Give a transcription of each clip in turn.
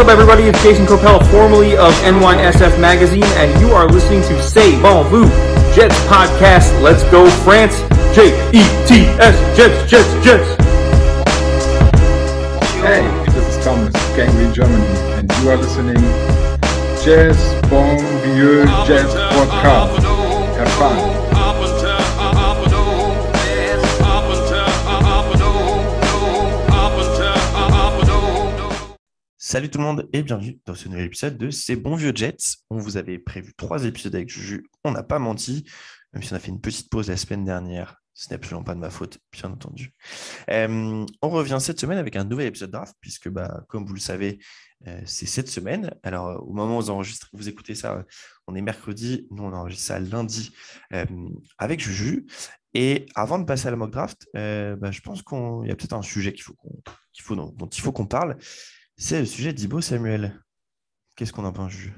up, everybody? It's Jason Copel, formerly of NYSF Magazine, and you are listening to Say Bon Vous Jets Podcast. Let's go, France! J E T S Jets, Jets, Jets. Hey, this is Thomas, Gangly Germany, and you are listening Jazz Bon Vieux Jazz Podcast. Have fun. Salut tout le monde et bienvenue dans ce nouvel épisode de C'est bon vieux Jets. On vous avait prévu trois épisodes avec Juju, on n'a pas menti, même si on a fait une petite pause la semaine dernière. Ce n'est absolument pas de ma faute, bien entendu. Euh, on revient cette semaine avec un nouvel épisode draft, puisque, bah, comme vous le savez, euh, c'est cette semaine. Alors, euh, au moment où vous, enregistrez, vous écoutez ça, on est mercredi, nous on enregistre ça lundi avec Juju. Et avant de passer à la mock draft, bah, je pense qu'il y a peut-être un sujet qu'il faut, faut dont, dont il faut qu'on parle c'est le sujet d'Ibo Samuel. Qu'est-ce qu'on en pense, Juju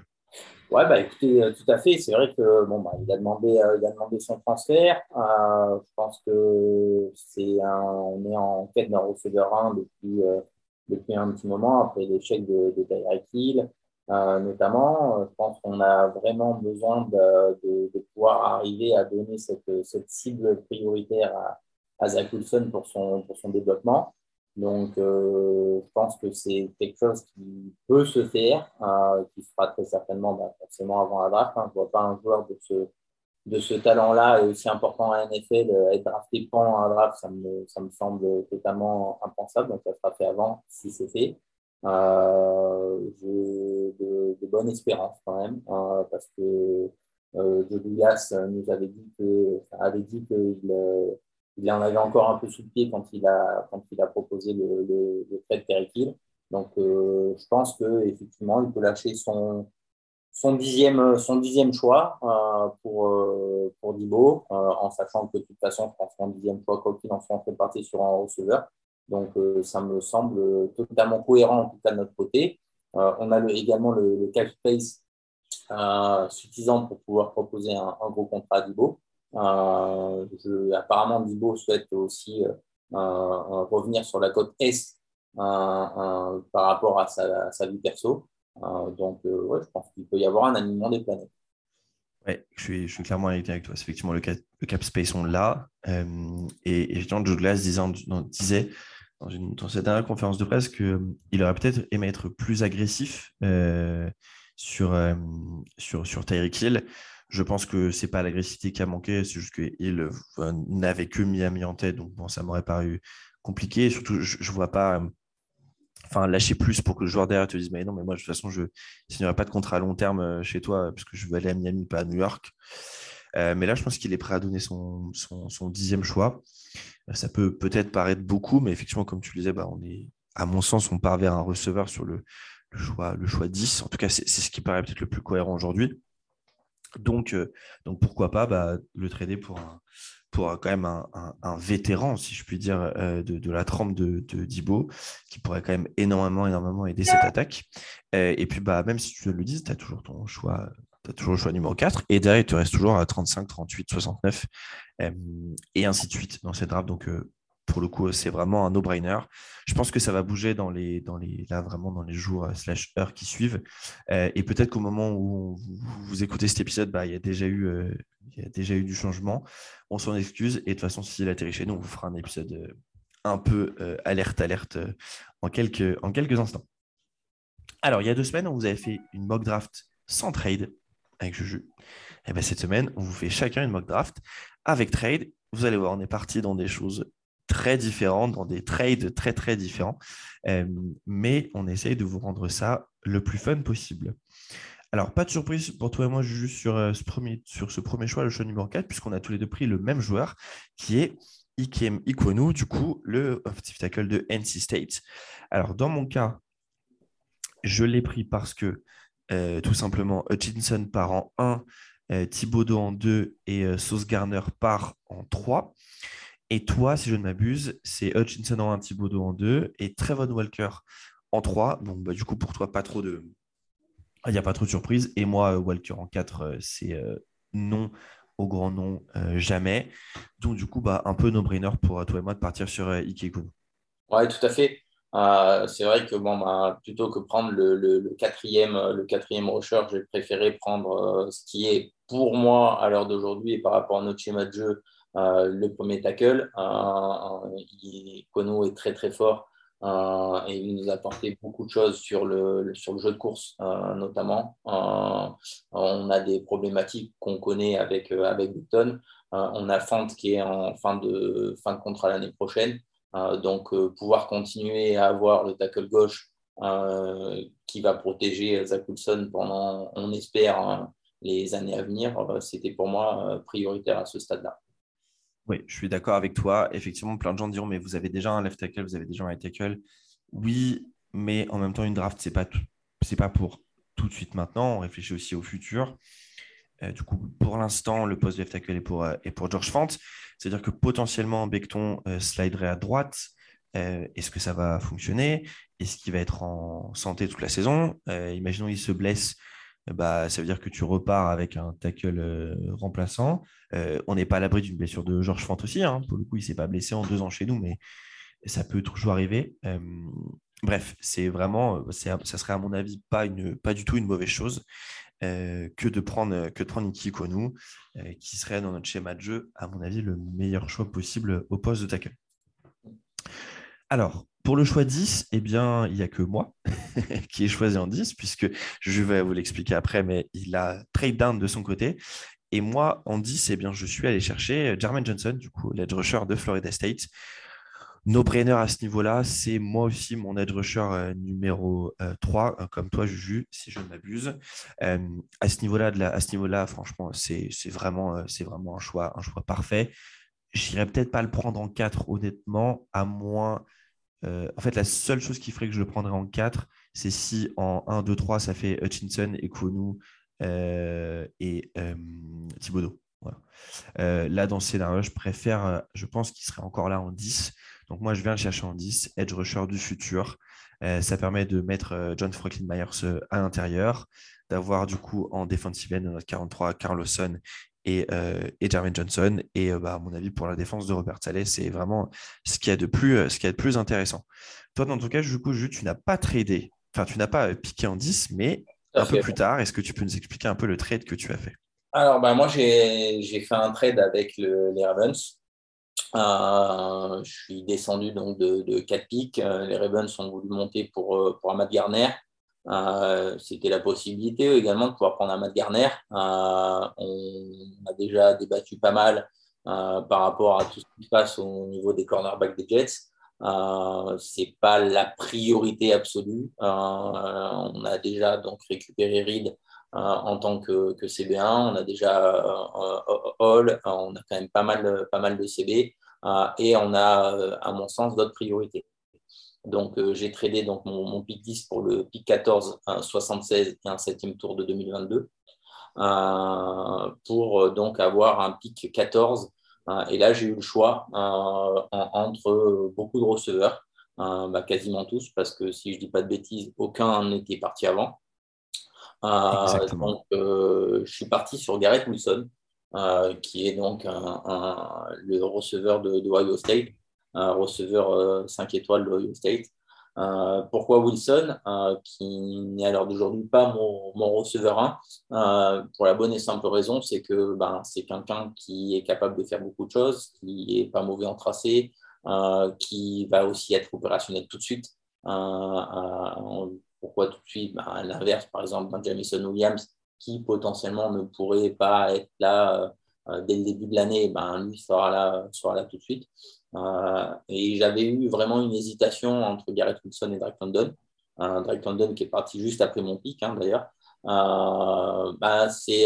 Ouais, bah écoutez, euh, tout à fait. C'est vrai que bon, bah, il a demandé, euh, il a demandé son transfert. Euh, je pense que c'est on est en quête d'un receveur 1 depuis, depuis un petit moment après l'échec de, de Hill, notamment. Je pense qu'on a vraiment besoin de, de, pouvoir arriver à donner cette, cette cible prioritaire à, à Zach Wilson pour son, pour son développement. Donc, euh, je pense que c'est quelque chose qui peut se faire, euh, qui se fera très certainement bah, forcément avant la draft. Hein. Je vois pas un joueur de ce, de ce talent-là aussi important à NFL euh, être drafté pendant la draft, ça me, ça me semble totalement impensable. Donc, ça sera fait avant si c'est fait. Euh, J'ai de, de bonnes espérances quand même, euh, parce que euh, Douglas nous avait dit que, avait dit qu'il il en avait encore un peu sous le pied quand il a, il proposé le, le, le trade Terry Donc, euh, je pense qu'effectivement, il peut lâcher son, dixième, choix euh, pour, euh, Dibo, en sachant que de toute façon, je pense dixième choix, quoi qu'il en soit, on fait partie sur un receveur. Donc, ça me semble totalement cohérent, en de notre côté. On a le, également le, cap space suffisant pour pouvoir proposer un, un gros contrat à Dibo. Euh, apparemment, Dibo souhaite aussi euh, euh, revenir sur la côte Est par rapport à sa, vie perso. donc, ouais, je pense qu'il peut y avoir un alignement des planètes. Ouais, je suis, clairement avec toi. Effectivement le cap, space, on l'a. Euh, et évidemment, Joe Glass disait, dans, une, cette dernière conférence de presse qu'il aurait peut-être aimé être plus agressif euh, sur, euh, sur, sur Tyreek Hill. Je pense que c'est pas l'agressivité qui a manqué, c'est juste qu'il euh, n'avait que Miami en tête, donc bon, ça m'aurait paru compliqué. surtout, je, ne vois pas, euh, enfin, lâcher plus pour que le joueur derrière te dise, mais non, mais moi, de toute façon, je ne signerai pas de contrat à long terme euh, chez toi, parce que je veux aller à Miami, pas à New York. mais là, je pense qu'il est prêt à donner son, dixième choix. Ça peut peut-être paraître beaucoup, mais effectivement, comme tu le disais, bah, on est, à mon sens, on part vers un receveur sur le, le choix, le choix 10. En tout cas, c'est ce qui paraît peut-être le plus cohérent aujourd'hui. Donc, euh, donc pourquoi pas bah, le trader pour, un, pour quand même un, vétéran, si je puis dire, euh, de, la trempe de, Dibo, qui pourrait quand même énormément, énormément aider cette attaque. Euh, et puis, bah, même si tu le dis, tu as toujours ton choix. As toujours le choix numéro 4 et derrière, il te reste toujours à 35, 38, 69 et ainsi de suite dans cette draft. Pour le coup, c'est vraiment un no-brainer. Je pense que ça va bouger dans les, dans les, là, vraiment dans les jours euh, slash heures qui suivent. Euh, et peut-être qu'au moment où vous, écoutez cet épisode, bah, il, y a déjà eu, euh, il y a déjà eu du changement. On s'en excuse. Et de toute façon, s'il atterrit chez nous, on vous fera un épisode un peu alerte, alerte en, quelques, en quelques instants. Alors, il y a deux semaines, on vous avait fait une mock draft sans trade avec Juju. Et bien, cette semaine, on vous fait chacun une mock draft avec trade. Vous allez voir, on est parti dans des choses très différentes, dans des trades très très différents. Euh, mais on essaye de vous rendre ça le plus fun possible. Alors, pas de surprise pour toi et moi, juste sur, euh, ce, premier, sur ce premier choix, le choix numéro 4, puisqu'on a tous les deux pris le même joueur, qui est Ikem Ikwonu, du coup, le offensive tackle de NC State. Alors, dans mon cas, je l'ai pris parce que, euh, tout simplement, Hutchinson part en 1, Thibaudot en 2 et Sauce Garner part en 3. Et toi, si je ne m'abuse, c'est Hutchinson en 1, Thibaudot en 2 et Trevor Walker en 3. Donc, bah, du coup, pour toi, pas trop de. Il n'y a pas trop de surprises. Et moi, Walker en 4, euh, c'est euh, non au grand nom, euh, jamais. Donc, du coup, bah, un peu no-brainer pour toi et moi de partir sur Ikegu. Ouais, tout à fait. c'est vrai que bon, bah, plutôt que prendre le, quatrième, le quatrième rusher, j'ai préféré prendre ce qui est pour moi à l'heure d'aujourd'hui et par rapport à notre schéma de jeu, le premier tackle. Kono est très très fort euh, et il nous a apporté beaucoup de choses sur le, sur le jeu de course, euh, notamment. Euh, on a des problématiques qu'on connaît avec, avec Button. on a Fant qui est en fin de, fin de contrat l'année prochaine. donc, pouvoir continuer à avoir le tackle gauche qui va protéger Zach Wilson pendant, on espère, hein, les années à venir, c'était pour moi prioritaire à ce stade-là. Oui, je suis d'accord avec toi. Effectivement, plein de gens diront, mais vous avez déjà un left tackle, vous avez déjà un right tackle. Oui, mais en même temps, une draft, ce n'est pas, pas pour tout de suite maintenant. On réfléchit aussi au futur. Euh, du coup, pour l'instant, le poste de left tackle est pour, euh, pour George Fant. C'est-à-dire que potentiellement, Becton euh, sliderait à droite. Est-ce que ça va fonctionner? Est-ce qu'il va être en santé toute la saison? Imaginons qu'il se blesse bah, ça veut dire que tu repars avec un tackle euh, remplaçant. Euh, on n'est pas à l'abri d'une blessure de Georges Fant aussi. Hein. Pour le coup, il ne s'est pas blessé en deux ans chez nous, mais ça peut toujours arriver. Euh, bref, c'est vraiment, ça serait à mon avis pas, du tout une mauvaise chose que de prendre, que de prendre Konou, qui serait dans notre schéma de jeu, à mon avis, le meilleur choix possible au poste de tackle. Alors, pour le choix 10, eh bien, il n'y a que moi qui ai choisi en 10, puisque je vais vous l'expliquer après, mais il a trade down de son côté. Et moi, en 10, eh bien, je suis allé chercher Jermaine Johnson, du coup, l'edge rusher de Florida State. No-brainer à ce niveau-là, c'est moi aussi mon edge rusher euh, numéro 3, euh, euh, comme toi, Juju, si je ne m'abuse. à ce niveau-là, franchement, c'est vraiment, un choix, un choix parfait. J'irais peut-être pas le prendre en 4, honnêtement, à moins euh, en fait, la seule chose qui ferait que je le prendrais en 4, c'est si en 1, 2, 3, ça fait Hutchinson, Ekwonu euh, et euh, Thibodeau. là, dans ce scénario, je préfère, je pense qu'il serait encore là en 10. Donc, moi, je viens le chercher en 10, edge rusher du futur. ça permet de mettre John Franklin Myers à l'intérieur, d'avoir du coup en defensive end 43 Carlosson et, euh, et Jermaine Johnson. Et euh, bah, à mon avis, pour la défense de Robert Saleh, c'est vraiment ce qu'il y a de plus, euh, ce qui de plus intéressant. Toi, dans ton cas, du coup, tu n'as pas tradé, enfin, tu n'as pas piqué en 10, mais un peu plus tard, est-ce que tu peux nous expliquer un peu le trade que tu as fait? Alors, bah, moi, j'ai fait un trade avec les Ravens. je suis descendu donc de, de 4 pics. Les Ravens ont voulu monter pour, pour Ahmad Garner. Euh, c'était la possibilité également de pouvoir prendre un Matt Garner. Euh, on a déjà débattu pas mal euh, par rapport à tout ce qui se passe au niveau des cornerbacks des Jets. Euh, c'est pas la priorité absolue. on a déjà donc récupéré Reed en tant que, que, CB1. On a déjà Hall. on a quand même pas mal, pas mal de CB. et on a, à mon sens, d'autres priorités. Donc, euh, j'ai tradé donc, mon, mon, pick 10 pour le pick 14, un 76 et un septième tour de 2022 euh, pour euh, donc avoir un pick 14. et là, j'ai eu le choix entre beaucoup de receveurs, bah, quasiment tous, parce que si je ne dis pas de bêtises, aucun n'était parti avant. donc, je suis parti sur Garrett Wilson, qui est donc le receveur de, de Ohio State un receveur 5 euh, étoiles de State. Euh, pourquoi Wilson, euh, qui n'est à l'heure d'aujourd'hui pas mon, receveur 1 Pour la bonne et simple raison, c'est que ben, c'est quelqu'un qui est capable de faire beaucoup de choses, qui est pas mauvais en tracé, qui va aussi être opérationnel tout de suite. pourquoi tout de suite? Ben, À l'inverse, par exemple, ben, Jamison Williams, qui potentiellement ne pourrait pas être là dès le début de l'année, ben, lui sera là, sera là tout de suite. Euh, et j'avais eu vraiment une hésitation entre Garrett Wilson et Drake London. Euh, Drake London qui est parti juste après mon pic, hein, d'ailleurs. Euh, bah, c'est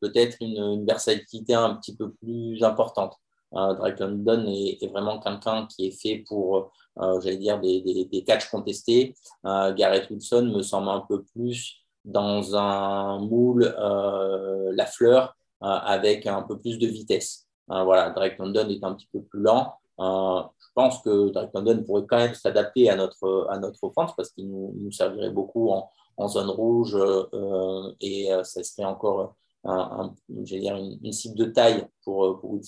peut-être une, versatilité un petit peu plus importante. Drake London est, vraiment quelqu'un qui est fait pour, j'allais dire, des, des, des catchs contestés. Garrett Wilson me semble un peu plus dans un moule la fleur avec un peu plus de vitesse. voilà, Drake London est un petit peu plus lent. Euh, je pense que Drake London pourrait quand même s'adapter à notre, à notre offense parce qu'il nous, servirait beaucoup en, zone rouge euh, et euh, ça serait encore un, dire une, cible de taille pour, pour.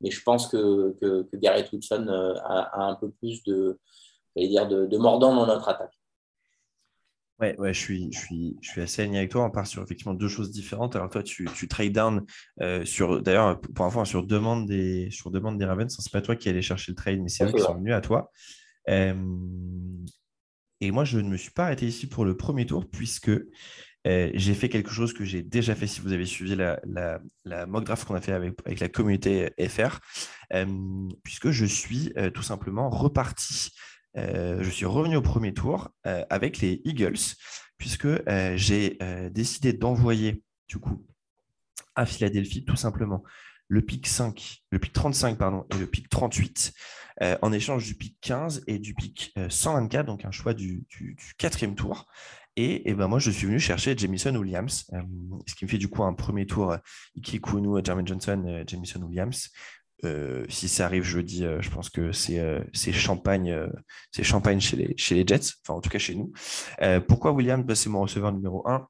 Mais je pense que, que, Garrett Wilson a, un peu plus de, dire, de, mordant dans notre attaque. Ouais, ouais, je suis, je suis, je suis assez aligné avec toi. On part sur effectivement deux choses différentes. Alors toi, tu, tu trade down sur, d'ailleurs, pour info, sur demande des, sur demande des Ravens. C'est pas toi qui allais chercher le trade, mais c'est eux qui sont venus à toi. et moi, je ne me suis pas arrêté ici pour le premier tour puisque euh, j'ai fait quelque chose que j'ai déjà fait si vous avez suivi la, la, mock draft qu'on a fait avec, avec, la communauté FR, euh, puisque je suis euh, tout simplement reparti. Je suis revenu au premier tour avec les Eagles, puisque j'ai décidé d'envoyer du coup à Philadelphie tout simplement le pic 5, le pic 35 pardon, et le pic 38 en échange du pic 15 et du pic 124, donc un choix du, quatrième tour. Et, ben moi, je suis venu chercher Jamison Williams, euh, ce qui me fait du coup un premier tour euh, Iki Kunu, Jeremy Johnson, euh, Jamison Williams. Si ça arrive jeudi, je pense que c'est champagne, c'est champagne chez les, chez les Jets, enfin en tout cas chez nous. pourquoi Williams ben, C'est mon receveur numéro 1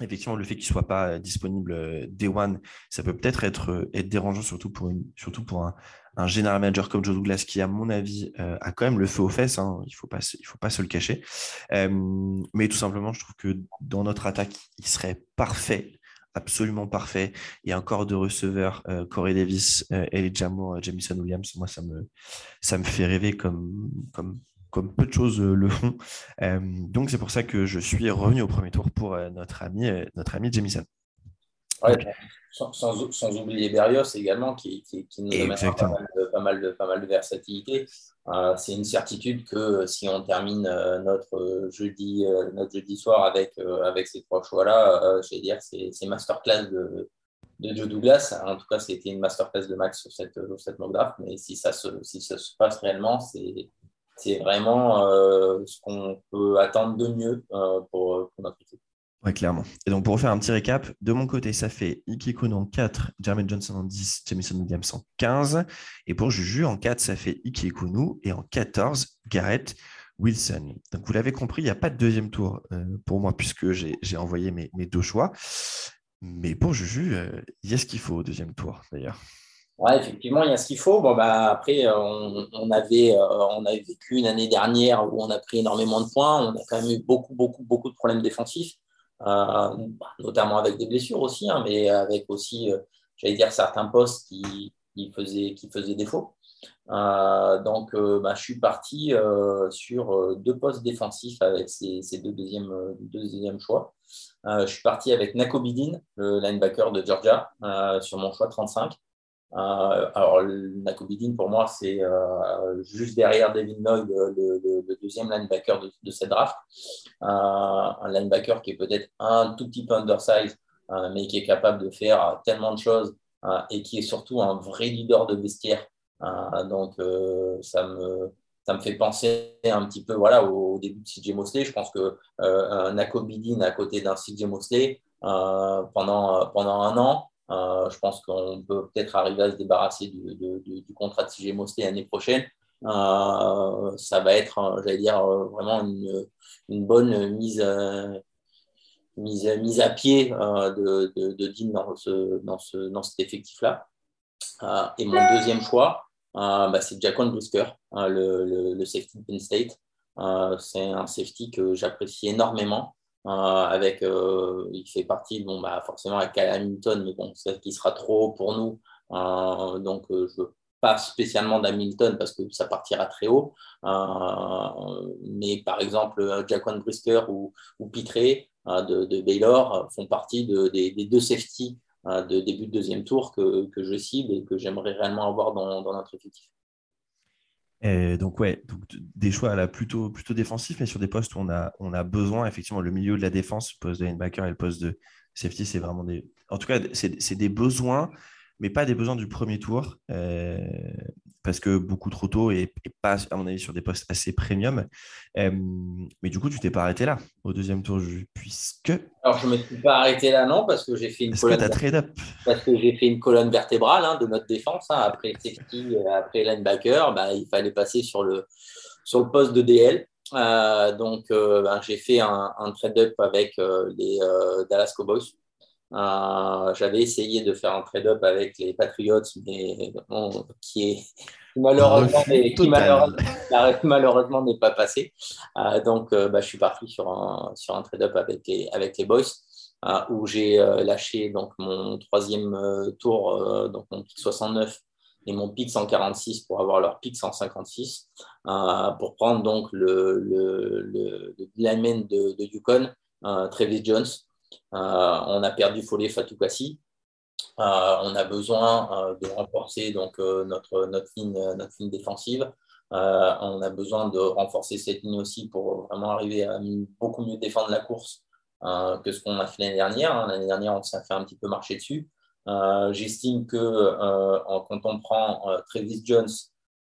effectivement, le fait qu'il ne soit pas disponible day one, ça peut peut-être être, être dérangeant, surtout pour, une, surtout pour un, général manager comme Joe Douglas qui, à mon avis, euh, a quand même le feu aux fesses. Hein, il ne faut, faut pas se le cacher. Euh, mais tout simplement, je trouve que dans notre attaque, il serait parfait, absolument parfait. Il y a encore deux receveurs, euh, Corey Davis, euh, Ellie Jamour, Jamison Williams. Moi, ça me, fait rêver comme, comme, peu de choses le font. donc, c'est pour ça que je suis revenu au premier tour pour notre ami, notre ami Jamison. Ouais, sans, sans, oublier Berrios également, qui, qui, qui nous amène pas mal, de, pas, mal de, pas mal de versatilité. Euh, c'est une certitude que si on termine euh, notre, jeudi, euh, notre jeudi soir avec, avec ces trois choix-là, je vais dire c'est, c'est masterclass de, de Joe Douglas. En tout cas, c'était une masterclass de Max sur cette, sur cette. Mais si ça se, si ça se passe réellement, c'est, c'est vraiment ce qu'on peut attendre de mieux pour, pour notre équipe. Ouais, clairement. Et donc, pour refaire un petit récap, de mon côté, ça fait Ike en 4, Jermaine Johnson en 10, Jamison Williams en 15. Et pour Juju, en 4, ça fait Ike Et en 14, Garrett Wilson. Donc, vous l'avez compris, il n'y a pas de deuxième tour euh, pour moi, puisque j'ai envoyé mes, deux choix. Mais pour Juju, euh, il y a ce qu'il faut au deuxième tour, d'ailleurs. Ouais, effectivement, il y a ce qu'il faut. Bon, bah, après, euh, on, avait, on avait vécu une année dernière où on a pris énormément de points. On a quand même eu beaucoup, beaucoup, beaucoup de problèmes défensifs. Euh, notamment avec des blessures aussi, hein, mais avec aussi, euh, j'allais dire, certains postes qui, faisaient, qui faisaient défaut. Euh, donc, bah, je suis parti sur deux postes défensifs avec ces, deux, deuxièmes, deux deuxièmes choix. je suis parti avec Nakobidin, le linebacker de Georgia, sur mon choix 35. Euh, alors, Nakobidin, pour moi, c'est euh, juste derrière David Noy, le, deuxième linebacker de, cette draft. Euh, un linebacker qui est peut-être un tout petit peu undersized, mais qui est capable de faire tellement de choses et qui est surtout un vrai leader de vestiaire. donc, ça me, ça me fait penser un petit peu voilà, au, début de CJ Mosley. Je pense que euh, à côté d'un CJ Mosley pendant, pendant un an, euh, je pense qu'on peut peut-être arriver à se débarrasser du, contrat de CG Mosley l'année prochaine. Euh, ça va être, j'allais dire, vraiment une, bonne mise, mise, mise à pied euh, de, de, Dean dans, ce, dans, ce, dans cet effectif-là. et mon deuxième choix, bah, c'est Jaquan Brisker, le, le, safety de Penn State. c'est un safety que j'apprécie énormément. Euh, avec, euh, il fait partie, bon, bah, forcément avec Hamilton, mais bon, c'est qui sera trop haut pour nous. Euh, donc, je pas spécialement d'Hamilton parce que ça partira très haut. mais par exemple, Jaquan Brisker ou, ou Pitré de, Baylor font partie de, des, deux safety de début de deuxième tour que, que je cible et que j'aimerais réellement avoir dans notre effectif donc, ouais, des choix là, plutôt, plutôt défensifs, mais sur des postes où on a, on a besoin, effectivement, le milieu de la défense, le poste de linebacker et le poste de safety, c'est vraiment des. En tout cas, c'est des besoins mais pas des besoins du premier tour, euh, parce que beaucoup trop tôt et, pas, à mon avis, sur des postes assez premium. Euh, mais du coup, tu t'es pas arrêté là, au deuxième tour, puisque. Alors, je ne me suis pas arrêté là, non, parce que j'ai fait une colonne. trade up Parce que j'ai fait une colonne vertébrale hein, de notre défense. Hein, après safety, euh, après linebacker, bah, il fallait passer sur le, sur le poste de DL. donc, ben, j'ai fait un, un trade-up avec les Dallas Cowboys. J'avais essayé de faire un trade-up avec les Patriots, mais qui est malheureusement, malheureusement n'est pas passé. donc, bah, je suis parti sur un, sur un trade-up avec les, avec les Boys. où j'ai lâché donc mon troisième tour, donc mon pick 69 et mon pick 146 pour avoir leur pick 156, euh, pour prendre donc le, le, le, lineman de, de Yukon, euh, Travis Jones. Euh, on a perdu Foley Fatoukassi. on a besoin de renforcer donc, notre, notre, ligne, notre ligne défensive. on a besoin de renforcer cette ligne aussi pour vraiment arriver à beaucoup mieux défendre la course que ce qu'on a fait l'année dernière. Hein. L'année dernière, on s'est fait un petit peu marcher dessus. Euh, j'estime que euh, quand on prend euh, Travis Jones,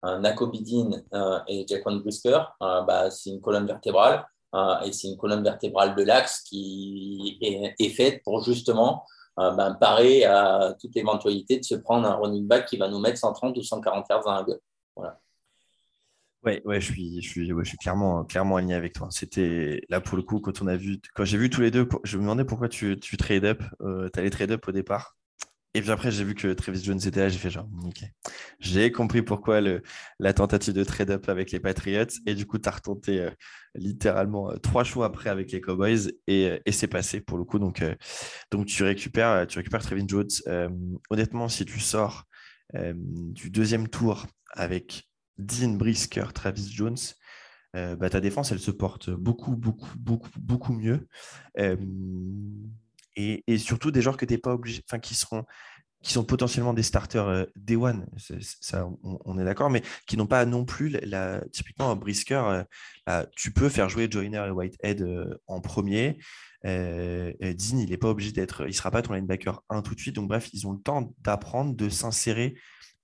Nako Bidin et Jaquan Brisker, bah, c'est une colonne vertébrale et c'est une colonne vertébrale de l'axe qui est, faite pour justement bah, parer à toute éventualité de se prendre un running back qui va nous mettre 130 ou 140 yards dans la gueule. Voilà. Ouais, ouais, je suis, je suis, je suis clairement, clairement aligné avec toi. C'était là pour le coup quand on a vu, quand j'ai vu tous les deux, je me demandais pourquoi tu, tu trade up, tu allais trade up au départ. Et puis après, j'ai vu que Travis Jones était là, j'ai fait genre, ok. J'ai compris pourquoi la tentative de trade-up avec les Patriots. Et du coup, tu as retenté euh, littéralement euh, trois choix après avec les Cowboys et, euh, c'est passé pour le coup. Donc, donc tu récupères, tu récupères Travis Jones. honnêtement, si tu sors du deuxième tour avec Dean Brisker, Travis Jones, bah, ta défense, elle se porte beaucoup, beaucoup, beaucoup, beaucoup mieux et, surtout des joueurs que tu pas obligé, enfin qui seront qui sont potentiellement des starters euh, day one, ça, on, est d'accord, mais qui n'ont pas non plus, la, typiquement Brisker, euh, bah, tu peux faire jouer Joyner et Whitehead euh, en premier. Dean, il n'est pas obligé d'être, il sera pas ton linebacker 1 tout de suite. Donc bref, ils ont le temps d'apprendre, de s'insérer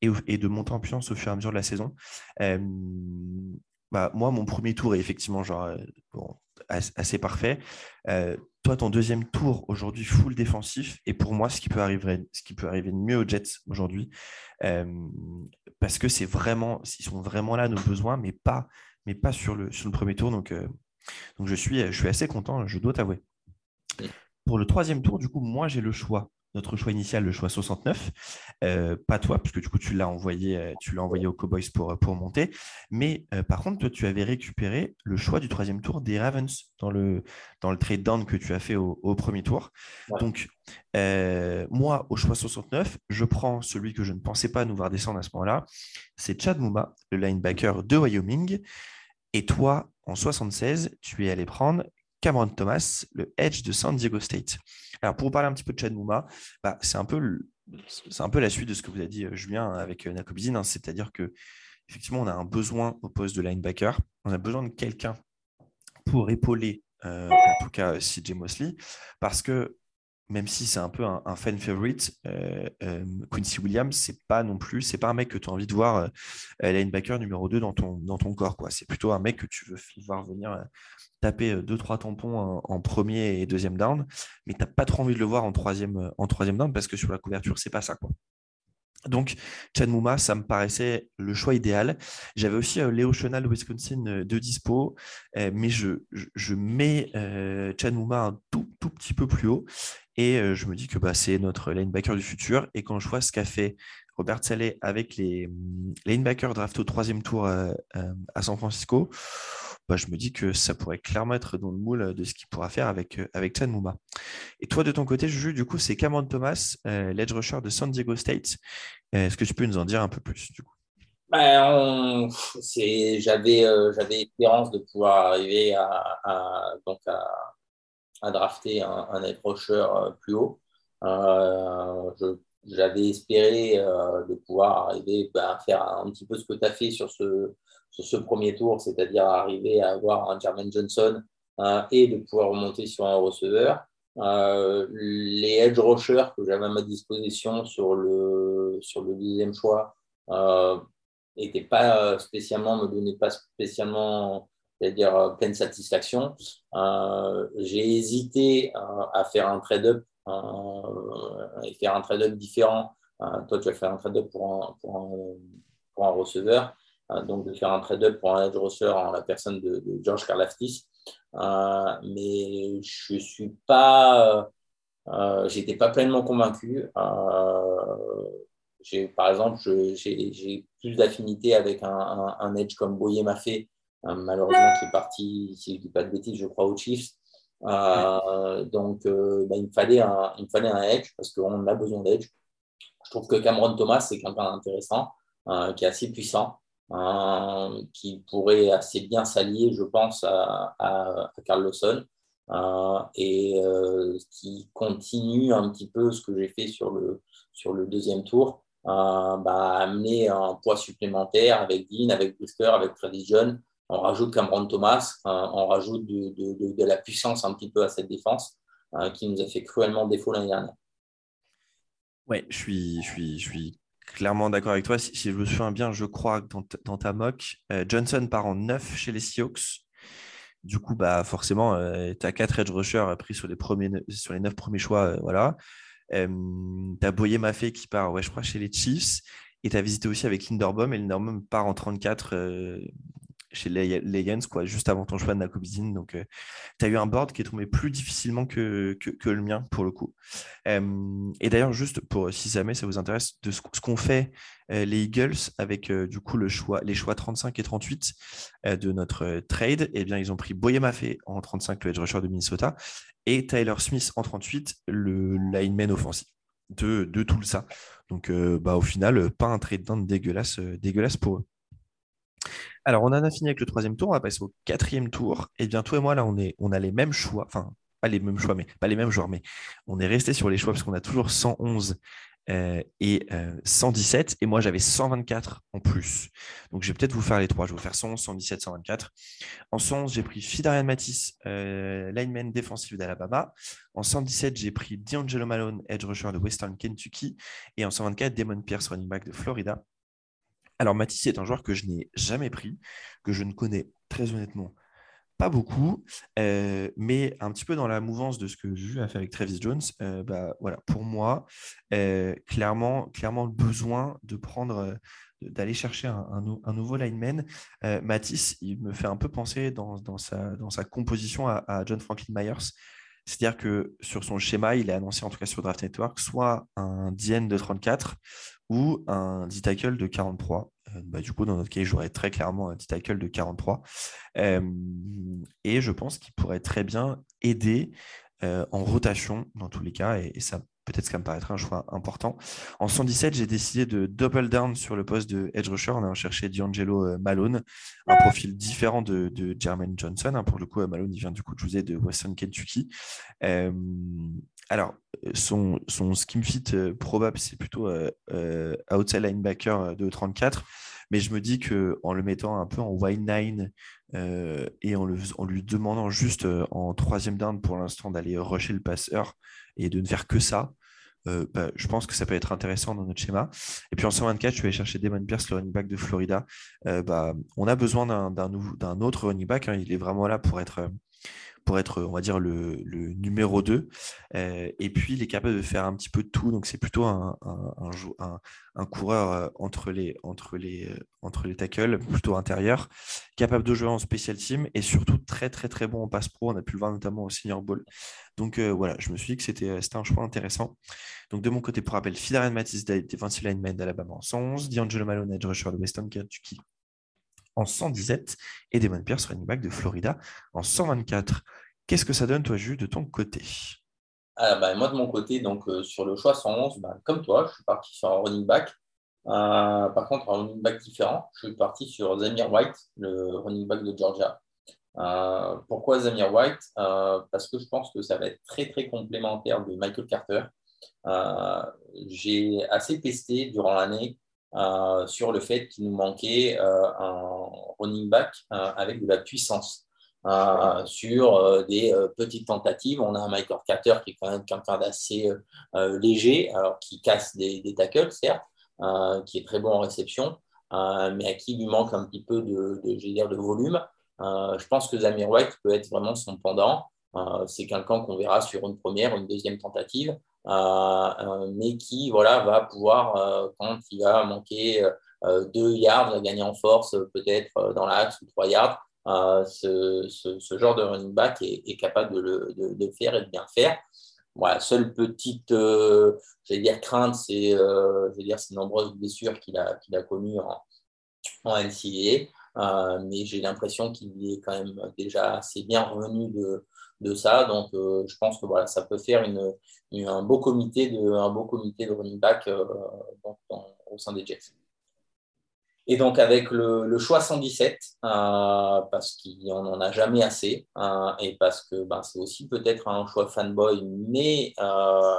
et, de monter en puissance au fur et à mesure de la saison. bah, moi, mon premier tour est effectivement genre assez parfait toi, ton deuxième tour aujourd'hui, full défensif, et pour moi, ce qui peut arriver, ce qui peut arriver de mieux aux Jets aujourd'hui, euh, parce que c'est vraiment, ils sont vraiment là nos besoins, mais pas, mais pas sur le, sur le premier tour. Donc, euh, donc je suis, je suis assez content, je dois t'avouer. Pour le troisième tour, du coup, moi, j'ai le choix notre choix initial, le choix 69. Euh, pas toi, puisque du coup, tu l'as envoyé, euh, tu l'as envoyé aux Cowboys pour, pour monter. Mais euh, par contre, toi, tu avais récupéré le choix du troisième tour des Ravens dans le, dans le trade down que tu as fait au, premier tour. Donc, moi, au choix 69, je prends celui que je ne pensais pas nous voir descendre à ce moment-là. C'est Chad Mouma, le linebacker de Wyoming. Et toi, en 76, tu es allé prendre Cameron Thomas, le edge de San Diego State. Alors, pour vous parler un petit peu de Chad Mouma, bah, c'est un, peu un peu la suite de ce que vous a dit euh, Julien avec euh, Nakobizine, hein. c'est-à-dire que effectivement, on a un besoin au poste de linebacker, on a besoin de quelqu'un pour épauler, euh, en tout cas CJ Mosley, parce que même si c'est un peu un, fan favorite, Quincy Williams, c'est pas non plus, c'est pas un mec que tu as envie de voir linebacker numéro 2 dans ton, corps. C'est plutôt un mec que tu veux voir venir taper 2-3 euh, tampons en, premier et deuxième down, mais tu n'as pas trop envie de le voir en troisième, euh, en troisième down parce que sur la couverture, c'est pas ça. Quoi. Donc, Chad Mouma, ça me paraissait le choix idéal. J'avais aussi euh, Léo Chenal Wisconsin de dispo, mais je, mets Chad Mouma tout, petit peu plus haut et je me dis que bah, c'est notre linebacker du futur. Et quand je vois ce qu'a fait Robert Saleh avec les mm, linebackers draft au troisième tour à San Francisco, bah, je me dis que ça pourrait clairement être dans le moule de ce qu'il pourra faire avec, euh, avec Chan. Et toi, de ton côté, Juju, du coup, c'est Cameron Thomas, euh, l'edge rusher de San Diego State. Euh, est-ce que tu peux nous en dire un peu plus du coup? Ben, j'avais, j'avais espérance de pouvoir arriver à, donc à, drafter un, edge rusher plus haut. j'avais espéré de pouvoir arriver ben, à faire un petit peu ce que tu as fait sur ce, premier tour, c'est-à-dire arriver à avoir un Jermaine Johnson euh, et de pouvoir remonter sur un receveur. Euh, les edge rushers que j'avais à ma disposition sur le, sur deuxième choix euh, pas spécialement, me donnaient pas spécialement c'est-à-dire pleine satisfaction. j'ai hésité à faire un trade-up et faire un trade-up différent. toi, tu vas faire un trade-up pour pour, pour un receveur. Euh, donc de faire un trade-up pour un edge rusher en la personne de, George Karlaftis. Euh, mais je suis pas J'étais pas pleinement convaincu. par exemple, j'ai plus d'affinité avec un, edge comme Boyer m'a fait, malheureusement qui est parti, si je dis pas de bêtises, je crois, aux Chiefs. donc, bah, il, me fallait un, il me fallait un edge parce qu'on a besoin d'edge. Je trouve que Cameron Thomas, c'est quelqu'un d'intéressant, qui est assez puissant. Euh, qui pourrait assez bien s'allier, je pense, à, à, Carl Lawson. Euh, et euh, qui continue un petit peu ce que j'ai fait sur le, sur le deuxième tour, bah, amener un poids supplémentaire avec Dean, avec Brisker, avec Travis John. On rajoute Cameron Thomas, on rajoute de, la puissance un petit peu à cette défense qui nous a fait cruellement défaut l'année dernière. Ouais, je suis, clairement d'accord avec toi. Si, je me souviens bien, je crois que dans, ta mock, euh, Johnson part en 9 chez les Seahawks. Du coup, bah, forcément, euh, tu as 4 edge rushers pris sur les, premiers, sur les 9 premiers choix. Euh, voilà. tu as Boyer Maffé qui part, ouais, je crois, chez les Chiefs. Et tu as visité aussi avec Linderbaum. Et Linderbaum part en 34 chez les Lions, quoi, juste avant ton choix de Nakobizine. Donc, euh, tu as eu un board qui est tombé plus difficilement que, que, le mien, pour le coup. et d'ailleurs, juste pour si jamais ça vous intéresse, de ce, qu'ont fait euh, les Eagles avec euh, du coup le choix, les choix 35 et 38 de notre trade, eh bien, ils ont pris Boye en 35, le edge rusher de Minnesota, et Tyler Smith en 38, le lineman offensif de, de tout ça. Donc, bah, au final, pas un trade down dégueulasse, dégueulasse pour eux. Alors, on en a fini avec le troisième tour, on va passer au quatrième tour. Et bien, toi et moi, là, on, est, on a les mêmes choix, enfin, pas les mêmes choix, mais pas les mêmes joueurs, mais on est resté sur les choix parce qu'on a toujours 111 euh, et 117. Euh, et moi, j'avais 124 en plus. Donc, je vais peut-être vous faire les trois. Je vais vous faire 111, 117, 124. En 111, j'ai pris Fidarian Matisse, euh, lineman défensif d'Alabama. En 117, j'ai pris D'Angelo Malone, edge rusher de Western Kentucky. Et en 124, Damon Pierce, running back de Florida. Alors, Matisse est un joueur que je n'ai jamais pris, que je ne connais très honnêtement pas beaucoup, euh, mais un petit peu dans la mouvance de ce que j'ai vu à faire avec Travis Jones, euh, bah, voilà, pour moi, euh, clairement, clairement le besoin de prendre, d'aller chercher un, nouveau lineman. Matisse, il me fait un peu penser dans, sa, composition à, à John Franklin Myers. C'est-à-dire que sur son schéma, il est annoncé en tout cas sur Draft Network soit un DN de 34 ou un D-tackle de 43. Euh, bah, du coup, dans notre cas, j'aurais très clairement un D-tackle de 43. Euh, et je pense qu'il pourrait très bien aider euh, en rotation dans tous les cas. Et, ça peut-être que ça me paraîtrait un choix important. En 117, j'ai décidé de double down sur le poste de edge rusher. On a cherché D'Angelo Malone, un profil différent de, de Jermaine Johnson. Hein. Pour le coup, Malone, il vient du coup de de Western Kentucky. Alors, son, son scheme fit euh, probable, c'est plutôt euh, euh, outside linebacker de 34. Mais je me dis qu'en le mettant un peu en wide nine et en, lui demandant juste en troisième down pour l'instant d'aller rusher le passeur et de ne faire que ça, bah, je pense que ça peut être intéressant dans notre schéma. Et puis en 124, je vais chercher Damon Pierce, le running back de Florida. bah, on a besoin d'un autre running back. Hein. Il est vraiment là pour être pour être, on va dire, le, numéro 2. Euh, et puis, il est capable de faire un petit peu de tout. Donc, c'est plutôt un, un, coureur euh, entre les, entre, les, euh, entre les tackles, plutôt intérieur, capable de jouer en special team et surtout très, très, très bon en passe pro. On a pu le voir notamment au Senior Bowl. Donc, voilà, je me suis dit que c'était un choix intéressant. Donc, de mon côté, pour rappel, Fidarian Matisse, defensive lineman d'Alabama en 111, D'Angelo Malone, edge rusher de Kentucky en 117 et Damon Pierce, running back de Florida, en 124. Qu'est-ce que ça donne, toi, Jules, de ton côté? Ah, bah, Moi, de mon côté, donc, euh, sur le choix 111, bah, comme toi, je suis parti sur un running back. Euh, par contre, un running back différent, je suis parti sur Zamir White, le running back de Georgia. Euh, pourquoi Zamir White? Parce que je pense que ça va être très, très complémentaire de Michael Carter. J'ai assez testé durant l'année euh, sur le fait qu'il nous manquait euh, un running back euh, avec de la puissance. sur des petites tentatives. On a un Michael Carter qui est quand même quelqu'un d'assez léger, alors qui casse des, tackles, certes, qui est très bon en réception, mais à qui lui manque un petit peu de, de, dire, de volume. je pense que Zamir White peut être vraiment son pendant. c'est quelqu'un qu'on verra sur une première, une deuxième tentative. Euh, euh, mais qui voilà, va pouvoir, euh, quand il va manquer deux yards, va gagner en force peut-être dans l'axe ou trois yards, ce, ce, genre de running back est, capable de le, de, faire et de bien faire. voilà, seule petite, j'allais dire crainte, c'est, dire, ces nombreuses blessures qu'il a, qu'il a connues en, en NCAA. mais j'ai l'impression qu'il est quand même déjà assez bien revenu de, de ça. Donc, je pense que voilà, ça peut faire une, un beau comité de, un beau comité de running back au sein des Jets. Et donc, avec le, choix 117, euh, parce qu'on n'en a jamais assez, euh, et parce que ben, c'est aussi peut-être un choix fanboy, mais euh,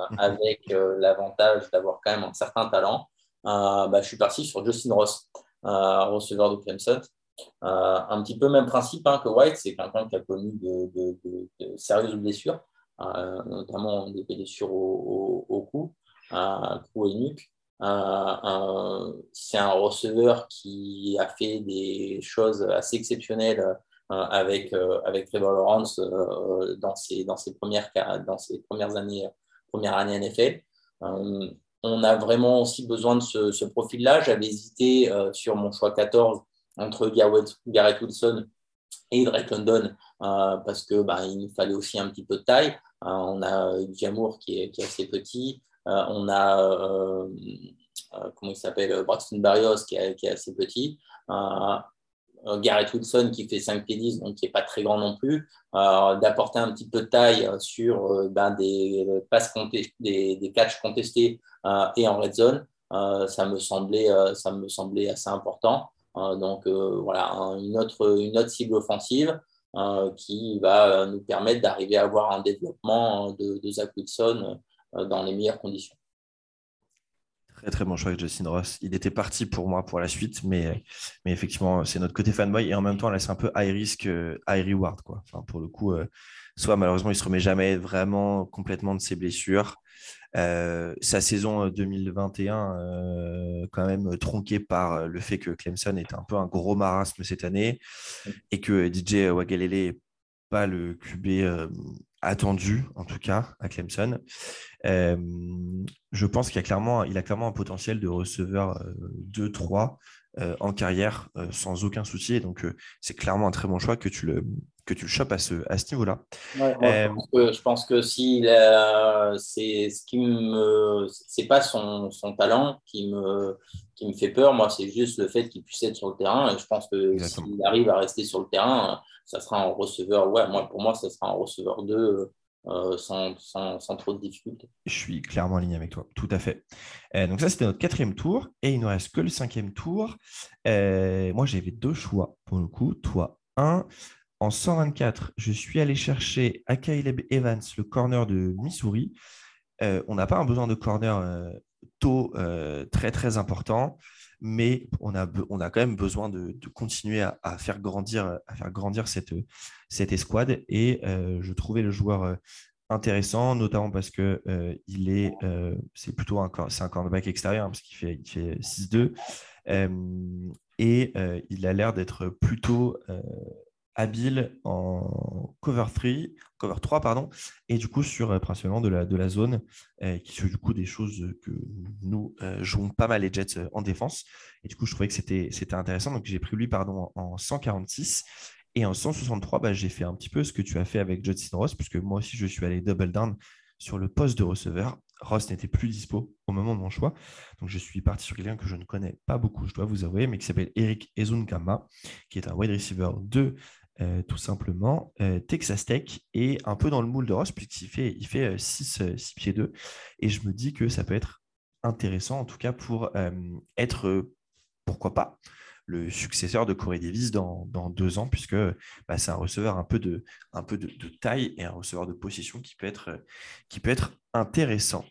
avec l'avantage d'avoir quand même un certain talent, ben, je suis parti sur Justin Ross, receveur de Clemson. Un petit peu même principe hein, que White, c'est quelqu'un qui a connu de, sérieuses blessures, notamment des blessures au, au, au cou, cou et nuque c'est un receveur qui a fait des choses assez exceptionnelles euh, avec, euh, avec Trevor Lawrence euh, dans, ses, dans, ses premières, dans ses premières années, première année NFL. on a vraiment aussi besoin de ce, ce profil-là. J'avais hésité sur mon choix 14 entre Garrett Wilson et Drake London parce que bah, il nous fallait aussi un petit peu de taille. on a Jamour qui est, assez petit. Euh, on a, euh, euh, comment il s'appelle, Braxton Barrios qui est, assez petit. Garrett Wilson qui fait 5 pieds 10, donc qui n'est pas très grand non plus, d'apporter un petit peu de taille sur ben, des, passes des, des catchs contestés et en red zone, ça, me semblait, ça me semblait assez important. Donc voilà, une autre, une autre cible offensive qui va nous permettre d'arriver à avoir un développement de, de Zach Wilson euh, dans les meilleures conditions. Très très bon choix avec Justin Ross. Il était parti pour moi pour la suite, mais, mais effectivement, c'est notre côté fanboy et en même temps, là, c'est un peu high risk, euh, high reward. Quoi. Pour le coup, euh, soit malheureusement, il ne se remet jamais vraiment complètement de ses blessures. Sa saison 2021, quand même tronquée par le fait que Clemson était un peu un gros marasme cette année et que DJ Wagalele n'est pas le QB attendu, en tout cas, à Clemson. Euh, je pense qu'il a clairement, il a clairement un potentiel de receveur 2-3 euh, euh, en carrière sans aucun souci. Et donc, c'est clairement un très bon choix que tu le, que tu le chopes à ce, à ce niveau-là. je, pense que, si c'est ce qui me, c'est pas son, son, talent qui me, qui me fait peur. Moi, c'est juste le fait qu'il puisse être sur le terrain. Et je pense que s'il arrive à rester sur le terrain, ça sera un receveur. Ouais, moi, pour moi, ça sera un receveur 2 euh, sans, sans, sans, trop de difficultés. Je suis clairement aligné avec toi, tout à fait. Euh, donc ça, c'était notre quatrième tour. Et il ne reste que le cinquième tour. Euh, moi, j'avais deux choix pour le coup. Toi, un. En 124, je suis allé chercher Akaileb Evans, le corner de Missouri. on n'a pas un besoin de corner tôt très très important mais on a, on a quand même besoin de, continuer à, faire grandir, à faire grandir cette, cette escouade. Et euh, je trouvais le joueur euh, intéressant, notamment parce que euh, il est, c'est plutôt un, c'est un cornerback extérieur, hein, parce qu'il fait, il fait 6-2. et il a l'air d'être plutôt habile en cover 3, cover 3 pardon, et du coup sur euh, principalement de la, de la zone, euh, qui sont du coup des choses que nous euh, jouons pas mal les Jets en défense. Et du coup, je trouvais que c'était, intéressant. Donc j'ai pris lui pardon, en 146. Et en 163, bah, j'ai fait un petit peu ce que tu as fait avec Judson Ross, puisque moi aussi, je suis allé double down sur le poste de receveur. Ross n'était plus dispo au moment de mon choix. Donc, je suis parti sur quelqu'un que je ne connais pas beaucoup, je dois vous avouer, mais qui s'appelle Eric Ezunkama, qui est un wide receiver de euh, tout simplement, euh, Texas Tech est un peu dans le moule de Ross, puisqu'il fait, il fait 6, euh, pieds 2. Et je me dis que ça peut être intéressant, en tout cas, pour être, pourquoi pas, le successeur de Corey Davis dans, deux ans, puisque bah, c'est un receveur un peu, de, un peu de, taille et un receveur de possession qui peut être, qui peut être intéressant.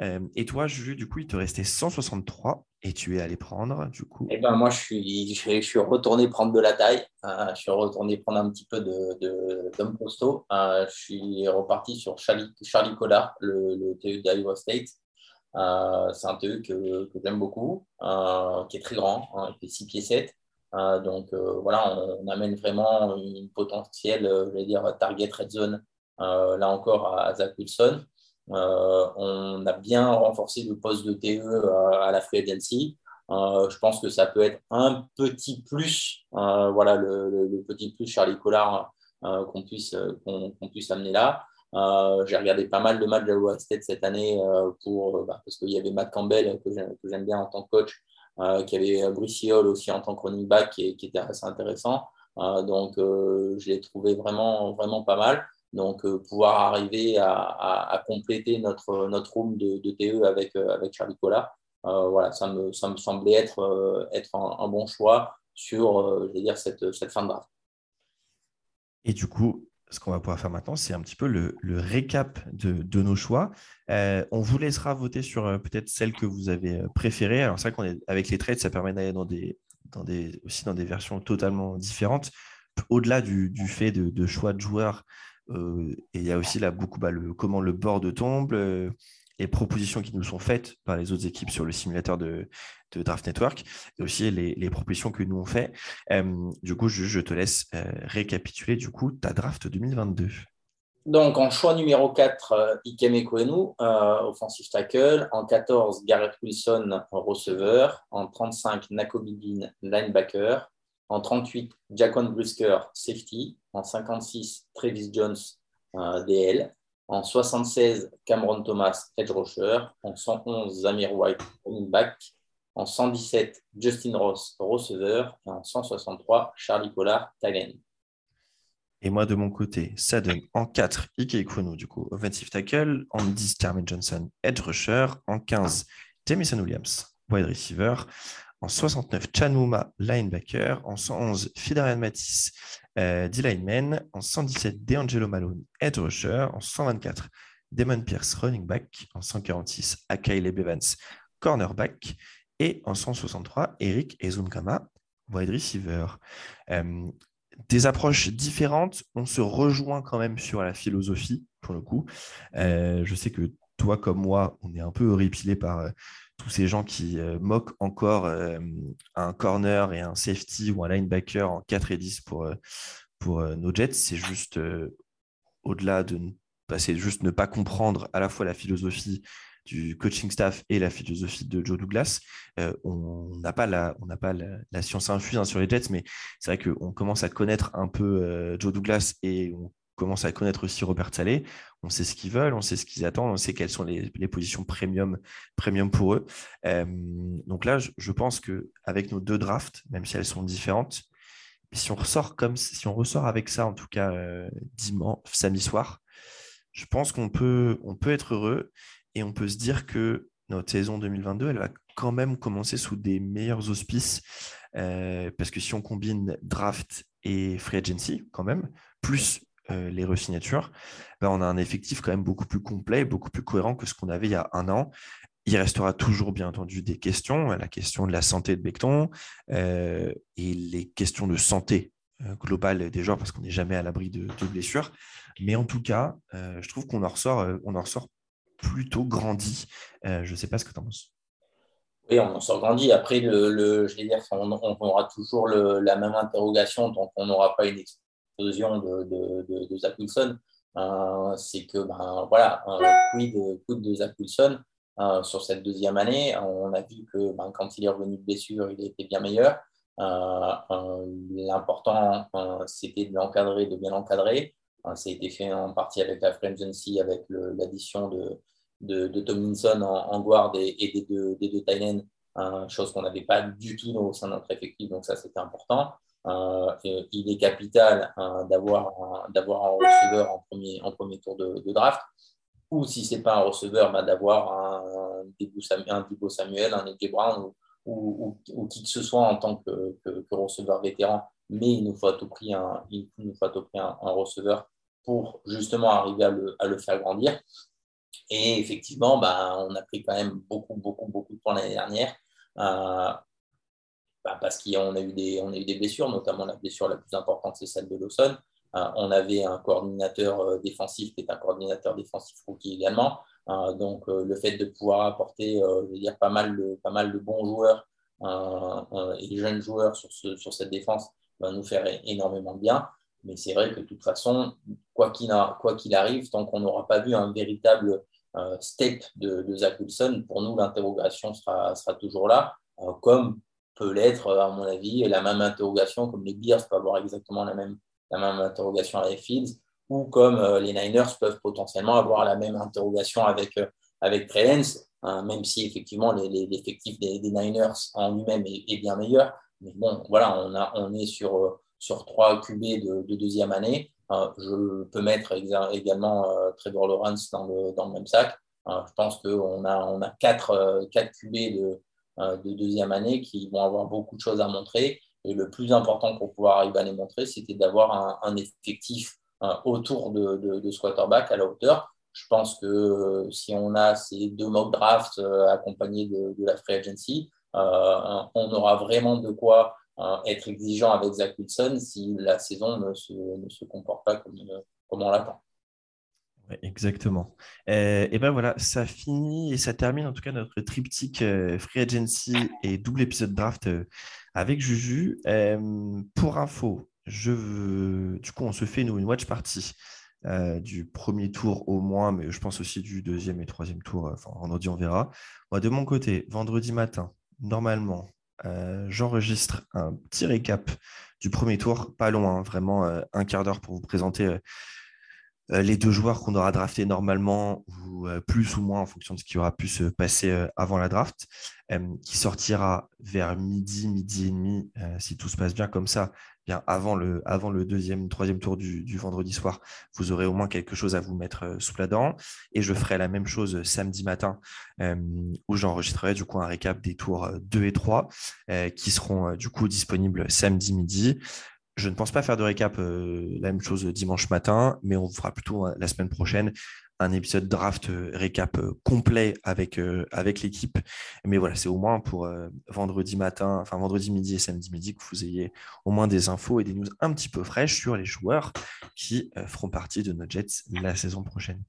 et toi, Juju, du coup, il te restait 163. Et tu es allé prendre, du coup Eh ben moi, je suis, je, suis retourné prendre de la taille. Euh, je suis retourné prendre un petit peu de, de, costaud. Euh, je suis reparti sur Charlie, Charlie Collard, le, le TE d'Iowa State. Euh, c'est un TE que, j'aime beaucoup, qui est très grand, hein, il fait 6 pieds 7. donc voilà, on, amène vraiment une potentielle, je vais dire, target red zone, là encore, à Zach Wilson. Euh, on a bien renforcé le poste de TE euh, à la Free Agency. Euh, je pense que ça peut être un petit plus, voilà le, petit plus Charlie Collard qu'on puisse amener là. J'ai regardé pas mal de matchs de Iowa State cette année pour, bah, parce qu'il y avait Matt Campbell que j'aime bien en tant que coach, qui avait Brice Hall aussi en tant que running back qui, qui était assez intéressant. donc, je l'ai trouvé vraiment, vraiment pas mal. Donc, pouvoir arriver à, compléter notre, notre room de, TE avec, avec Charlie Cola, voilà, ça me, ça me semblait être, être un, bon choix sur dire, cette, cette fin de draft. Et du coup, ce qu'on va pouvoir faire maintenant, c'est un petit peu le, récap de, nos choix. Euh, on vous laissera voter sur euh, peut-être celle que vous avez euh, préférée. Alors, c'est vrai qu'on est avec les trades, ça permet d'aller dans des, aussi dans des versions totalement différentes. Au-delà du, fait de, choix de joueurs, et il y a aussi là beaucoup bah, le, comment le board tombe, les propositions qui nous sont faites par les autres équipes sur le simulateur de, Draft Network, et aussi les, propositions que nous on fait. Euh, du coup, je, te laisse euh, récapituler du coup ta draft 2022. Donc, en choix numéro 4, euh, Ikeme Kwenu, offensive tackle. En 14, Garrett Wilson, receveur. En 35, Nakobidin, linebacker. En 38, Jaquan Brisker, safety. En 56, Travis Jones, DL. En 76, Cameron Thomas, edge rusher. En 111, Zamir White, running back. En 117, Justin Ross, receveur. Et en 163, Charlie Pollard, tight Et moi, de mon côté, ça donne en 4, Ike Kuno, du coup, offensive tackle. En 10, Carmen Johnson, edge rusher. En 15, Jamison Williams, wide receiver. En 69, Chanuma, linebacker. En 111, Fidarian Matisse, euh, D-lineman. En 117, DeAngelo Malone, edge rusher. En 124, Damon Pierce, running back. En 146, Akaile Bevans, cornerback. Et en 163, Eric Ezunkama, wide receiver. Euh, des approches différentes, on se rejoint quand même sur la philosophie, pour le coup. Euh, je sais que toi comme moi, on est un peu horripilé par tous ces gens qui moquent encore un corner et un safety ou un linebacker en 4 et 10 pour, pour nos Jets. C'est juste au-delà de passer, juste ne pas comprendre à la fois la philosophie du coaching staff et la philosophie de Joe Douglas. Euh, on n'a pas, la, on pas la, science infuse hein, sur les Jets, mais c'est vrai qu'on commence à connaître un peu euh, Joe Douglas et on commence à connaître aussi Robert Saleh. On sait ce qu'ils veulent, on sait ce qu'ils attendent, on sait quelles sont les, positions premium, premium pour eux. Euh, donc là, je, pense qu'avec nos deux drafts, même si elles sont différentes, si on ressort comme si on ressort avec ça, en tout cas dimanche, samedi soir, je pense qu'on peut, on peut être heureux. Et on peut se dire que notre saison 2022, elle va quand même commencer sous des meilleurs auspices. Euh, parce que si on combine draft et free agency, quand même, plus euh, les resignatures, ben on a un effectif quand même beaucoup plus complet, beaucoup plus cohérent que ce qu'on avait il y a un an. Il restera toujours, bien entendu, des questions, la question de la santé de Becton euh, et les questions de santé globale des joueurs, parce qu'on n'est jamais à l'abri de, blessures. Mais en tout cas, je trouve qu'on en ressort, on en ressort plutôt grandi. Euh, je ne sais pas ce que tu en penses. Oui, on en sort grandi. Après, le, je vais dire, on, aura toujours la même interrogation, donc on n'aura pas une explosion de, de, de, Zach Wilson. Euh, c'est que, ben, voilà, quid, quid de Zach Wilson euh, sur cette deuxième année. On a vu que ben, quand il est revenu de blessure, il était bien meilleur. L'important, c'était de l'encadrer, de bien l'encadrer. ça a été fait en partie avec la Frenzy, avec l'addition de, de, de Tomlinson en, en guard et, des deux, des deux hein, chose qu'on n'avait pas du tout au sein de notre effectif, donc ça c'était important. Euh, il est capital hein, d'avoir un, un receveur en premier, en premier tour de, draft, ou si ce n'est pas un receveur, bah, d'avoir un, Debo Samuel, un Eke Brown ou, ou, qui que ce soit en tant que, que, receveur vétéran, mais il nous faut à tout prix un, il nous faut à tout prix un, receveur pour justement arriver à le, à le faire grandir. Et effectivement, bah, on a pris quand même beaucoup, beaucoup, beaucoup de points l'année dernière. Euh, bah, parce qu'on a, eu des, a eu des blessures, notamment la blessure la plus importante, c'est celle de Lawson. Euh, on avait un coordinateur euh, défensif qui est un coordinateur défensif rookie également. donc, le fait de pouvoir apporter je veux dire, pas, mal de, pas mal de bons joueurs et jeunes joueurs sur, sur cette défense va nous faire énormément de bien. Mais c'est vrai que de toute façon, quoi qu'il arrive, tant qu'on n'aura pas vu un véritable euh, step de, Zach Wilson, pour nous, l'interrogation sera, sera, toujours là, euh, comme peut l'être, à mon avis, la même interrogation, comme les Bears peuvent avoir exactement la même, la même interrogation les Fields, ou comme les Niners peuvent potentiellement avoir la même interrogation avec, avec hein, même si effectivement l'effectif des, Niners en lui-même est, bien meilleur. Mais bon, voilà, on, a, on est sur, sur trois QB de, deuxième année. je peux mettre également Trevor Lawrence dans le, dans le même sac. je pense qu'on a, on a quatre, quatre QB de, de deuxième année qui vont avoir beaucoup de choses à montrer. Et le plus important pour pouvoir arriver à les montrer, c'était d'avoir un, effectif autour de, ce quarterback à la hauteur. Je pense que euh, si on a ces deux mock drafts euh, accompagnés de, la free agency, euh, on aura vraiment de quoi être exigeant avec Zach Wilson si la saison ne se, comporte pas comme on l'attend. Exactement. et ben voilà, ça finit et ça termine en tout cas notre triptyque free agency et double épisode draft avec Juju. pour info, du coup, on se fait nous une watch party euh, du premier tour au moins, mais je pense aussi du deuxième et troisième tour. Enfin, vendredi, on verra. De mon côté, vendredi matin, normalement, euh, j'enregistre un petit récap du premier tour, pas loin, vraiment euh, un quart d'heure pour vous présenter les deux joueurs qu'on aura draftés normalement, ou plus ou moins en fonction de ce qui aura pu se passer avant la draft, qui sortira vers midi, midi et demi, si tout se passe bien comme ça bien avant le, deuxième, troisième tour du, vendredi soir, vous aurez au moins quelque chose à vous mettre euh, sous la dent. Et je ferai la même chose samedi matin, euh, où j'enregistrerai du coup un récap des tours 2 euh, et 3, qui seront du coup disponibles samedi midi. Je ne pense pas faire de récap la même chose dimanche matin, mais on fera plutôt la semaine prochaine un épisode draft euh, récap euh, complet avec, euh, avec l'équipe. Mais voilà, c'est au moins pour vendredi matin, enfin vendredi midi et samedi midi que vous ayez au moins des infos et des news un petit peu fraîches sur les joueurs qui feront partie de nos Jets la saison prochaine.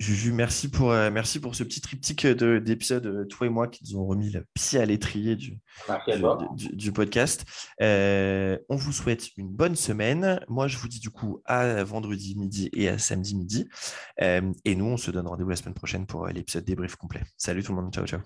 Juju, merci pour, euh, merci pour ce petit triptyque d'épisodes, euh, toi et moi, qui nous ont remis le pied à l'étrier du, du, podcast. Euh, on vous souhaite une bonne semaine. Moi, je vous dis du coup à vendredi midi et à samedi midi. et nous, on se donne rendez-vous la semaine prochaine pour l'épisode débrief complet. Salut tout le monde. Ciao, ciao.